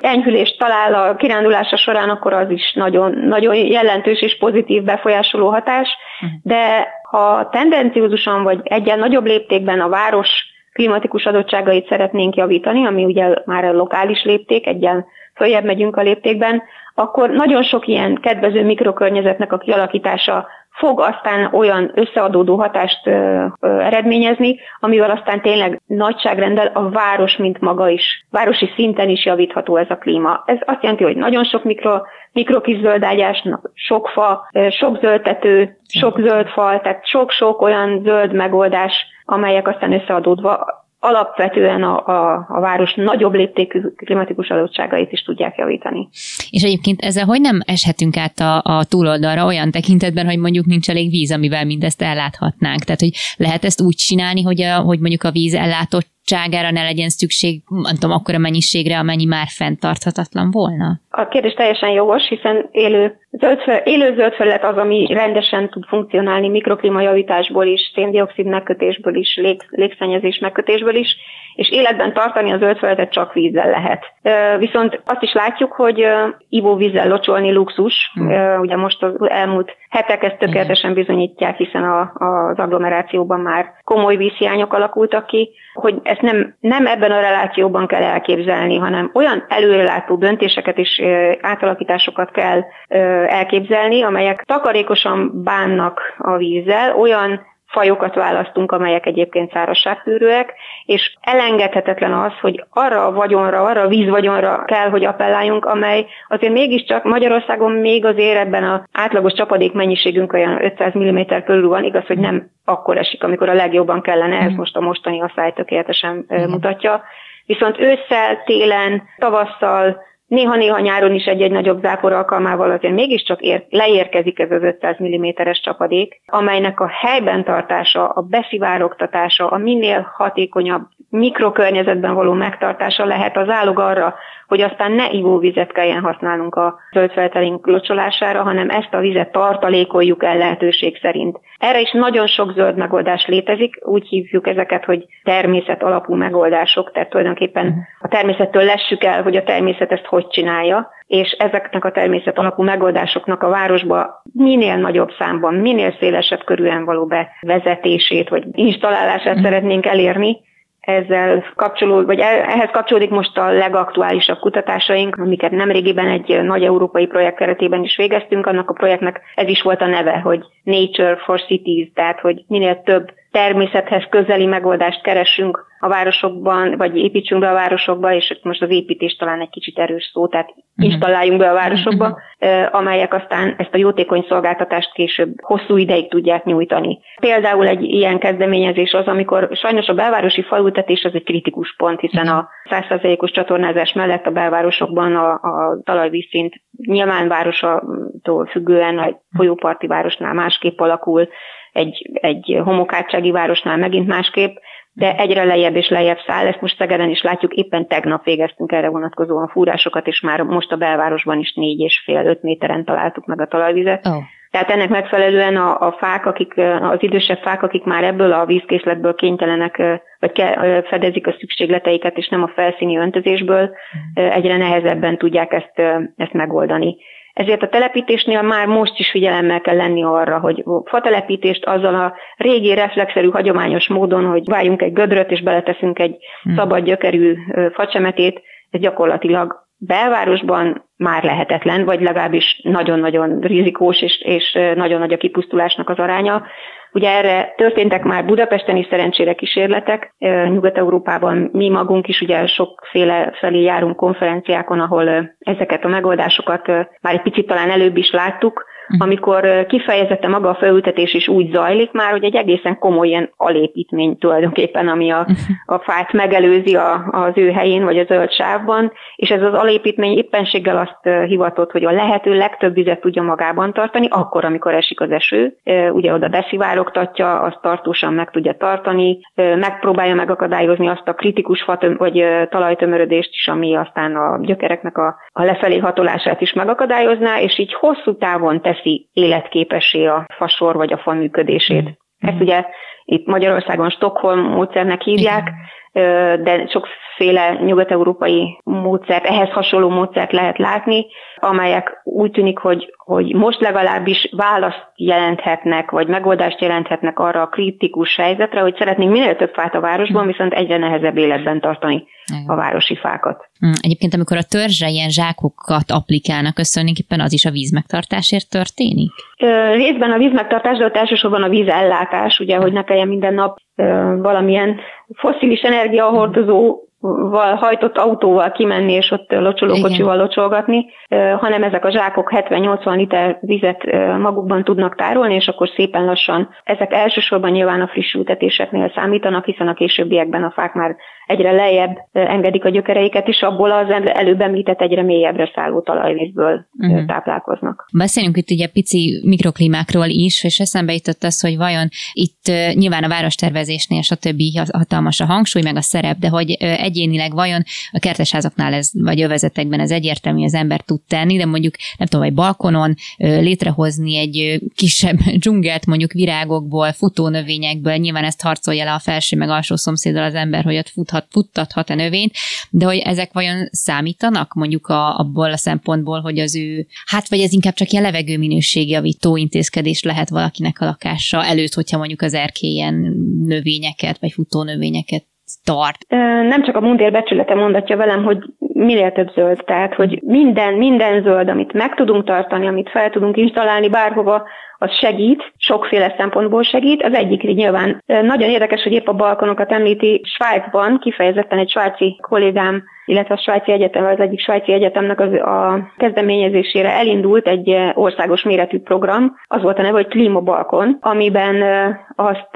enyhülést talál a kirándulása során, akkor az is nagyon, nagyon jelentős és pozitív befolyásoló hatás, uh-huh. de ha tendenciózusan vagy egyen nagyobb léptékben a város klimatikus adottságait szeretnénk javítani, ami ugye már a lokális lépték, egyen följebb megyünk a léptékben, akkor nagyon sok ilyen kedvező mikrokörnyezetnek a kialakítása fog aztán olyan összeadódó hatást ö, ö, eredményezni, amivel aztán tényleg nagyságrendel a város, mint maga is, városi szinten is javítható ez a klíma. Ez azt jelenti, hogy nagyon sok mikro, mikrokis zöldágyás, sok fa, sok zöldtető, sok zöld fal, tehát sok-sok olyan zöld megoldás, amelyek aztán összeadódva alapvetően a, a, a város nagyobb léptékű klimatikus adottságait is tudják javítani. És egyébként ezzel hogy nem eshetünk át a, a túloldalra olyan tekintetben, hogy mondjuk nincs elég víz, amivel mindezt elláthatnánk? Tehát, hogy lehet ezt úgy csinálni, hogy, a, hogy mondjuk a víz ellátott sággára ne legyen szükség, nem akkora mennyiségre, amennyi már fenntarthatatlan volna? A kérdés teljesen jogos, hiszen élő zöld, élő zöld felület az, ami rendesen tud funkcionálni mikroklímajavításból is, széndiokszid megkötésből is, lég, légszennyezés megkötésből is, és életben tartani a zöld felületet csak vízzel lehet. Viszont azt is látjuk, hogy ivóvízzel locsolni luxus. Hmm. Ugye most az elmúlt hetek ezt tökéletesen bizonyítják, hiszen a, az agglomerációban már komoly vízhiányok alakultak ki, hogy ezt nem, nem ebben a relációban kell elképzelni, hanem olyan előrelátó döntéseket és átalakításokat kell elképzelni, amelyek takarékosan bánnak a vízzel, olyan fajokat választunk, amelyek egyébként szárazságtűrőek, és elengedhetetlen az, hogy arra a vagyonra, arra a vízvagyonra kell, hogy appelláljunk, amely azért mégiscsak Magyarországon még azért ebben az átlagos csapadék mennyiségünk olyan 500 mm körül van, igaz, hogy nem akkor esik, amikor a legjobban kellene, ez mhm. most a mostani asszály tökéletesen mutatja. Viszont ősszel, télen, tavasszal, néha-néha nyáron is egy-egy nagyobb zápor alkalmával azért mégiscsak ér, leérkezik ez az 500 mm-es csapadék, amelynek a helyben tartása, a beszivárogtatása, a minél hatékonyabb mikrokörnyezetben való megtartása lehet az állog arra, hogy aztán ne ivóvizet kelljen használnunk a zöldfeltelénk locsolására, hanem ezt a vizet tartalékoljuk el lehetőség szerint. Erre is nagyon sok zöld megoldás létezik, úgy hívjuk ezeket, hogy természet alapú megoldások, tehát tulajdonképpen a természettől lessük el, hogy a természet ezt hogy csinálja, és ezeknek a természet alapú megoldásoknak a városba minél nagyobb számban, minél szélesebb körülön való bevezetését vagy installálását szeretnénk elérni, ezzel kapcsolódik, vagy ehhez kapcsolódik most a legaktuálisabb kutatásaink, amiket nemrégiben egy nagy európai projekt keretében is végeztünk. Annak a projektnek ez is volt a neve, hogy Nature for Cities, tehát hogy minél több természethez közeli megoldást keresünk a városokban, vagy építsünk be a városokba, és most az építés talán egy kicsit erős szó, tehát mhm. installáljunk be a városokba, mhm. amelyek aztán ezt a jótékony szolgáltatást később hosszú ideig tudják nyújtani. Például egy ilyen kezdeményezés az, amikor sajnos a belvárosi falültetés az egy kritikus pont, hiszen a 100%-os csatornázás mellett a belvárosokban a, a talajvízszint nyilván városatól függően a folyóparti városnál másképp alakul, egy, egy homokátsági városnál megint másképp, de egyre lejjebb és lejjebb száll. Ezt most Szegeden is látjuk, éppen tegnap végeztünk erre vonatkozóan fúrásokat, és már most a belvárosban is négy és fél, öt méteren találtuk meg a talajvizet. Oh. Tehát ennek megfelelően a, a fák, akik, az idősebb fák, akik már ebből a vízkészletből kénytelenek, vagy ke, fedezik a szükségleteiket, és nem a felszíni öntözésből, mm. egyre nehezebben tudják ezt, ezt megoldani. Ezért a telepítésnél már most is figyelemmel kell lenni arra, hogy fatelepítést azzal a régi reflexerű hagyományos módon, hogy váljunk egy gödröt és beleteszünk egy hmm. szabad gyökerű facsemetét, ez gyakorlatilag belvárosban már lehetetlen, vagy legalábbis nagyon-nagyon rizikós, és, és nagyon nagy a kipusztulásnak az aránya. Ugye erre történtek már Budapesten is szerencsére kísérletek, Nyugat-Európában mi magunk is ugye sokféle felé járunk konferenciákon, ahol ezeket a megoldásokat már egy picit talán előbb is láttuk. Amikor kifejezetten maga a felültetés is úgy zajlik már, hogy egy egészen komoly ilyen alépítmény tulajdonképpen, ami a, mhm. a fát megelőzi a, az ő helyén, vagy a zöld sávban, és ez az alépítmény éppenséggel azt hivatott, hogy a lehető legtöbb vizet tudja magában tartani, akkor, amikor esik az eső, ugye oda beszivárogtatja, azt tartósan meg tudja tartani, megpróbálja megakadályozni azt a kritikus fatöm, vagy talajtömörödést is, ami aztán a gyökereknek a, a lefelé hatolását is megakadályozná, és így hosszú távon tesz teszi életképessé a fasor vagy a fa működését. Mm. Ezt ugye itt Magyarországon Stockholm módszernek hívják, Igen. De sokféle nyugat-európai módszert, ehhez hasonló módszert lehet látni, amelyek úgy tűnik, hogy, hogy most legalábbis választ jelenthetnek, vagy megoldást jelenthetnek arra a kritikus helyzetre, hogy szeretnénk minél több fát a városban, viszont egyre nehezebb életben tartani a városi fákat. Hm, egyébként, amikor a törzsre ilyen zsákokat applikálnak, az tulajdonképpen az is a vízmegtartásért történik? Részben a vízmegtartás, de ott elsősorban a vízellátás, ugye, hogy ne kelljen minden nap valamilyen foszilis energiahordozó val hajtott autóval kimenni, és ott locsolókocsival locsolgatni, hanem ezek a zsákok 70-80 liter vizet magukban tudnak tárolni, és akkor szépen lassan. Ezek elsősorban nyilván a friss ültetéseknél számítanak, hiszen a későbbiekben a fák már egyre lejjebb engedik a gyökereiket, és abból az előbb említett egyre mélyebbre szálló talajvízből uh-huh. táplálkoznak. Beszélünk itt ugye pici mikroklímákról is, és eszembe jutott az, hogy vajon itt nyilván a várostervezésnél stb. hatalmas a hangsúly, meg a szerep, de hogy egyénileg vajon a kertesházaknál ez, vagy övezetekben ez egyértelmű, az ember tud tenni, de mondjuk nem tudom, vagy balkonon létrehozni egy kisebb dzsungelt mondjuk virágokból, futónövényekből, nyilván ezt harcolja le a felső meg alsó szomszéddal az ember, hogy ott fut futtathat a növényt, de hogy ezek vajon számítanak mondjuk a, abból a szempontból, hogy az ő, hát vagy ez inkább csak ilyen levegőminőségjavító intézkedés lehet valakinek a lakása előtt, hogyha mondjuk az erkélyen növényeket, vagy futónövényeket tart. Nem csak a mundér becsülete mondatja velem, hogy minél több zöld, tehát hogy minden, minden zöld, amit meg tudunk tartani, amit fel tudunk installálni bárhova, az segít, sokféle szempontból segít. Az egyik nyilván nagyon érdekes, hogy épp a balkonokat említi Svájcban, kifejezetten egy svájci kollégám illetve a svájci egyetem, az egyik svájci egyetemnek az, a kezdeményezésére elindult egy országos méretű program, az volt a neve, hogy Klímabalkon, amiben azt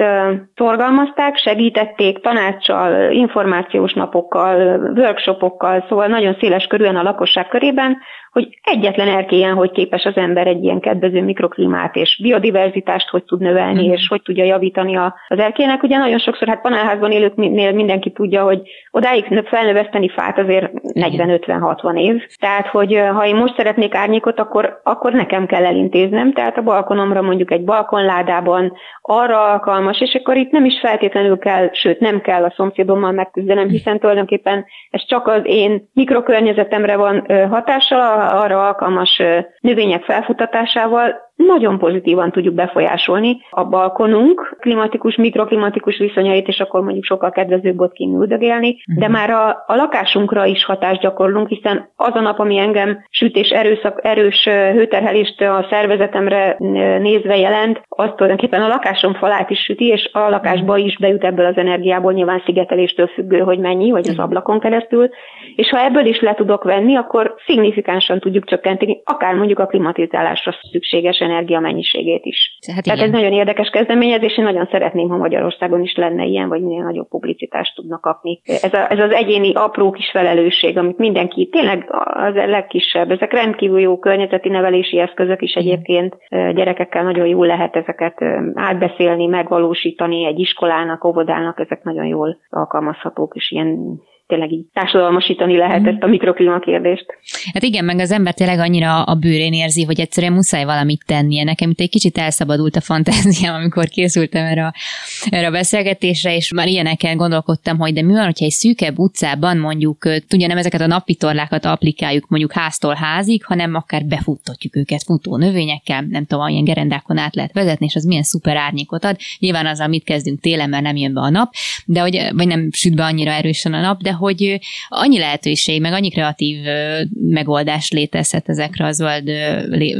szorgalmazták, segítették tanácssal, információs napokkal, workshopokkal, szóval nagyon széles körülön a lakosság körében, hogy egyetlen erkélyen, hogy képes az ember egy ilyen kedvező mikroklímát és biodiverzitást hogy tud növelni, mm. és hogy tudja javítani a, az erkélynek. Ugye nagyon sokszor, hát panelházban élőknél mindenki tudja, hogy odáig felnöveszteni fát azért 40-50-60 év. Tehát, hogy ha én most szeretnék árnyékot, akkor, akkor nekem kell elintéznem. Tehát a balkonomra mondjuk egy balkonládában arra alkalmas, és akkor itt nem is feltétlenül kell, sőt nem kell a szomszédommal megküzdenem, hiszen tulajdonképpen ez csak az én mikrokörnyezetemre van hatással, arra alkalmas növények felfutatásával nagyon pozitívan tudjuk befolyásolni a balkonunk klimatikus, mikroklimatikus viszonyait, és akkor mondjuk sokkal kedvezőbb ott üldögélni, uh-huh. de mhm. már a, a lakásunkra is hatást gyakorlunk, hiszen az a nap, ami engem sütés erőszak, erős hőterhelést a szervezetemre nézve jelent, az tulajdonképpen a lakásom falát is süti, és a lakásba is bejut ebből az energiából, nyilván szigeteléstől függő, hogy mennyi, vagy az mhm. ablakon keresztül, és ha ebből is le tudok venni, akkor szignifikánsan tudjuk csökkenteni, akár mondjuk a klimatizálásra szükséges energia mennyiségét is. Hát Tehát igen. ez nagyon érdekes kezdeményezés, én nagyon szeretném, ha Magyarországon is lenne ilyen, vagy minél nagyobb publicitást tudnak kapni. Ez, a, ez az egyéni apró kis felelősség, amit mindenki, tényleg az a legkisebb, ezek rendkívül jó környezeti nevelési eszközök is egyébként gyerekekkel nagyon jól lehet ezeket átbeszélni, megvalósítani egy iskolának, óvodának, ezek nagyon jól alkalmazhatók, és ilyen tényleg így társadalmasítani lehet ezt a mikroklíma kérdést. Hát igen, meg az ember tényleg annyira a bőrén érzi, hogy egyszerűen muszáj valamit tennie. Nekem itt egy kicsit elszabadult a fantáziám, amikor készültem erre a, erre a beszélgetésre, és már ilyeneken gondolkodtam, hogy de mi van, hogyha egy szűkebb utcában mondjuk, tudja, nem ezeket a napitorlákat applikáljuk mondjuk háztól házig, hanem akár befuttatjuk őket futó növényekkel, nem tudom, ilyen gerendákon át lehet vezetni, és az milyen szuper árnyékot ad. Nyilván az, amit kezdünk télen, mert nem jön be a nap, de hogy, vagy nem süt be annyira erősen a nap, de hogy annyi lehetőség, meg annyi kreatív megoldás létezhet ezekre a zöld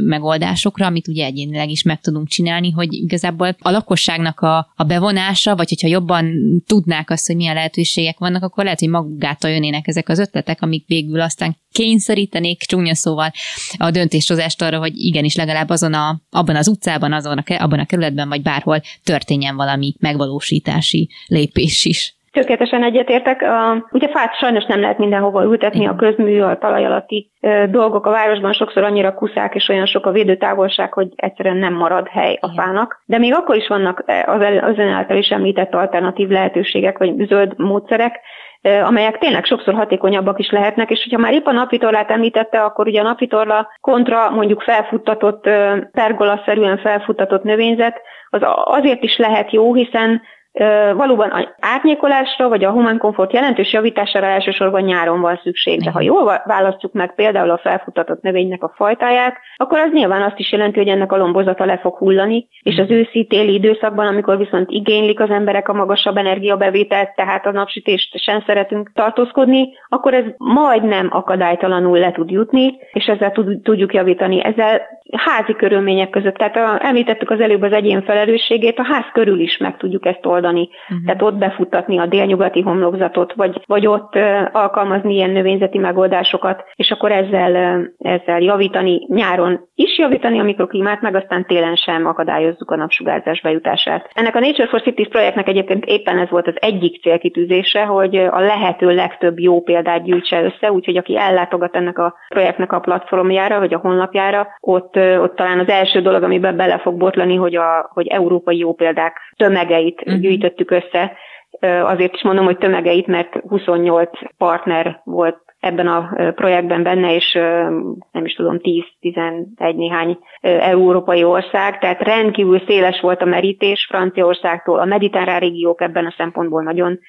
megoldásokra, amit ugye egyénileg is meg tudunk csinálni, hogy igazából a lakosságnak a, a bevonása, vagy hogyha jobban tudnák azt, hogy milyen lehetőségek vannak, akkor lehet, hogy magától jönnének ezek az ötletek, amik végül aztán kényszerítenék csúnya szóval a döntéshozást arra, hogy igenis legalább azon a, abban az utcában, azon a, abban a kerületben, vagy bárhol történjen valami megvalósítási lépés is. Tökéletesen egyetértek. Ugye fát sajnos nem lehet mindenhova ültetni, a közmű, a talaj alatti dolgok a városban sokszor annyira kuszák, és olyan sok a védőtávolság, hogy egyszerűen nem marad hely a fának. De még akkor is vannak az, az ön által is említett alternatív lehetőségek, vagy zöld módszerek, amelyek tényleg sokszor hatékonyabbak is lehetnek, és hogyha már épp a napitorlát említette, akkor ugye a napitorla kontra mondjuk felfuttatott, pergolaszerűen felfuttatott növényzet, az azért is lehet jó, hiszen valóban árnyékolásra vagy a human comfort jelentős javítására elsősorban nyáron van szükség, de ha jól választjuk meg például a felfutatott növénynek a fajtáját, akkor az nyilván azt is jelenti, hogy ennek a lombozata le fog hullani, és az őszi-téli időszakban, amikor viszont igénylik az emberek a magasabb energiabevételt, tehát a napsütést sem szeretünk tartózkodni, akkor ez majdnem akadálytalanul le tud jutni, és ezzel tudjuk javítani. Ezzel házi körülmények között, tehát a, említettük az előbb az egyén felelősségét, a ház körül is meg tudjuk ezt oldani. Uh-huh. Tehát ott befuttatni a délnyugati homlokzatot, vagy, vagy ott uh, alkalmazni ilyen növényzeti megoldásokat, és akkor ezzel, uh, ezzel javítani, nyáron is javítani a mikroklímát, meg aztán télen sem akadályozzuk a napsugárzás bejutását. Ennek a Nature for Cities projektnek egyébként éppen ez volt az egyik célkitűzése, hogy a lehető legtöbb jó példát gyűjtse össze, úgyhogy aki ellátogat ennek a projektnek a platformjára, vagy a honlapjára, ott ott talán az első dolog, amiben bele fog botlani, hogy, a, hogy európai jó példák tömegeit uh-huh. gyűjtöttük össze. Azért is mondom, hogy tömegeit, mert 28 partner volt ebben a projektben benne, és nem is tudom, 10-11 néhány európai ország, tehát rendkívül széles volt a merítés Franciaországtól. A mediterrán régiók ebben a szempontból nagyon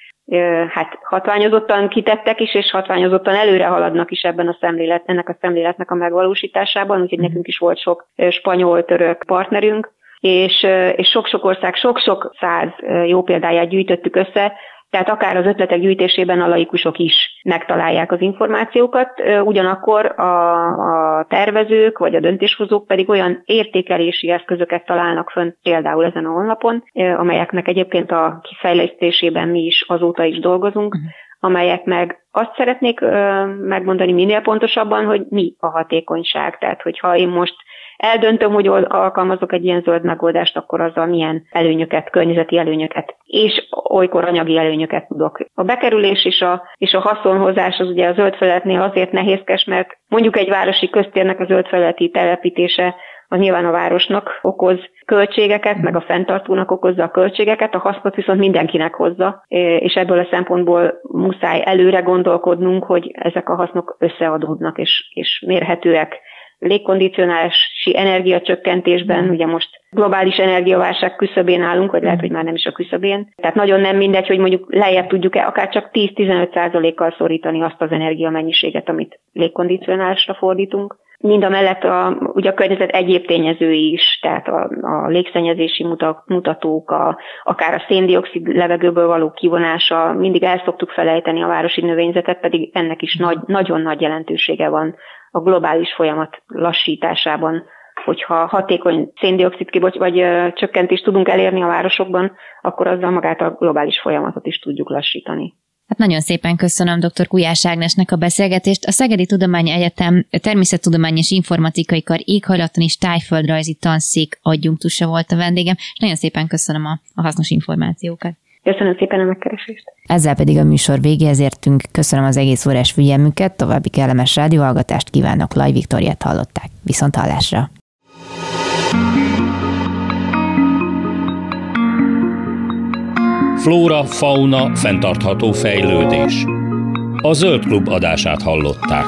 hát hatványozottan kitettek is, és hatványozottan előre haladnak is ebben a szemlélet, ennek a szemléletnek a megvalósításában, úgyhogy mhm. nekünk is volt sok spanyol-török partnerünk, és, és sok-sok ország, sok-sok száz jó példáját gyűjtöttük össze, tehát akár az ötletek gyűjtésében a laikusok is megtalálják az információkat, ugyanakkor a, a tervezők vagy a döntéshozók pedig olyan értékelési eszközöket találnak fönn például ezen a honlapon, amelyeknek egyébként a kifejlesztésében mi is azóta is dolgozunk, uh-huh amelyek meg azt szeretnék megmondani minél pontosabban, hogy mi a hatékonyság. Tehát, hogyha én most eldöntöm, hogy alkalmazok egy ilyen zöld megoldást, akkor azzal milyen előnyöket, környezeti előnyöket és olykor anyagi előnyöket tudok. A bekerülés és a, és a haszonhozás az ugye a zöld felületnél azért nehézkes, mert mondjuk egy városi köztérnek a zöld felületi telepítése az nyilván a városnak okoz költségeket, meg a fenntartónak okozza a költségeket, a hasznot viszont mindenkinek hozza, és ebből a szempontból muszáj előre gondolkodnunk, hogy ezek a hasznok összeadódnak és, és mérhetőek légkondicionálási energiacsökkentésben, ugye most globális energiaválság küszöbén állunk, vagy lehet, hogy már nem is a küszöbén. Tehát nagyon nem mindegy, hogy mondjuk lejjebb tudjuk-e akár csak 10-15 kal szorítani azt az energiamennyiséget, amit légkondicionálásra fordítunk. Mind a mellett a, ugye a környezet egyéb tényezői is, tehát a, a légszennyezési mutatók, a, akár a széndiokszid levegőből való kivonása, mindig el szoktuk felejteni a városi növényzetet, pedig ennek is nagy, nagyon nagy jelentősége van a globális folyamat lassításában, hogyha hatékony széndiokszid kibocs, vagy ö, csökkentést tudunk elérni a városokban, akkor azzal magát a globális folyamatot is tudjuk lassítani. Hát nagyon szépen köszönöm dr. Kujás Ágnesnek a beszélgetést. A Szegedi Tudományi Egyetem Természettudományi és Informatikai Kar éghajlaton és tájföldrajzi tanszék adjunktusa volt a vendégem, és nagyon szépen köszönöm a, a hasznos információkat. Köszönöm szépen a megkeresést. Ezzel pedig a műsor végéhez értünk. Köszönöm az egész órás figyelmüket, további kellemes rádióhallgatást kívánok. Laj Viktoriát hallották. Viszont hallásra. Flóra, fauna, fenntartható fejlődés. A Zöld Klub adását hallották.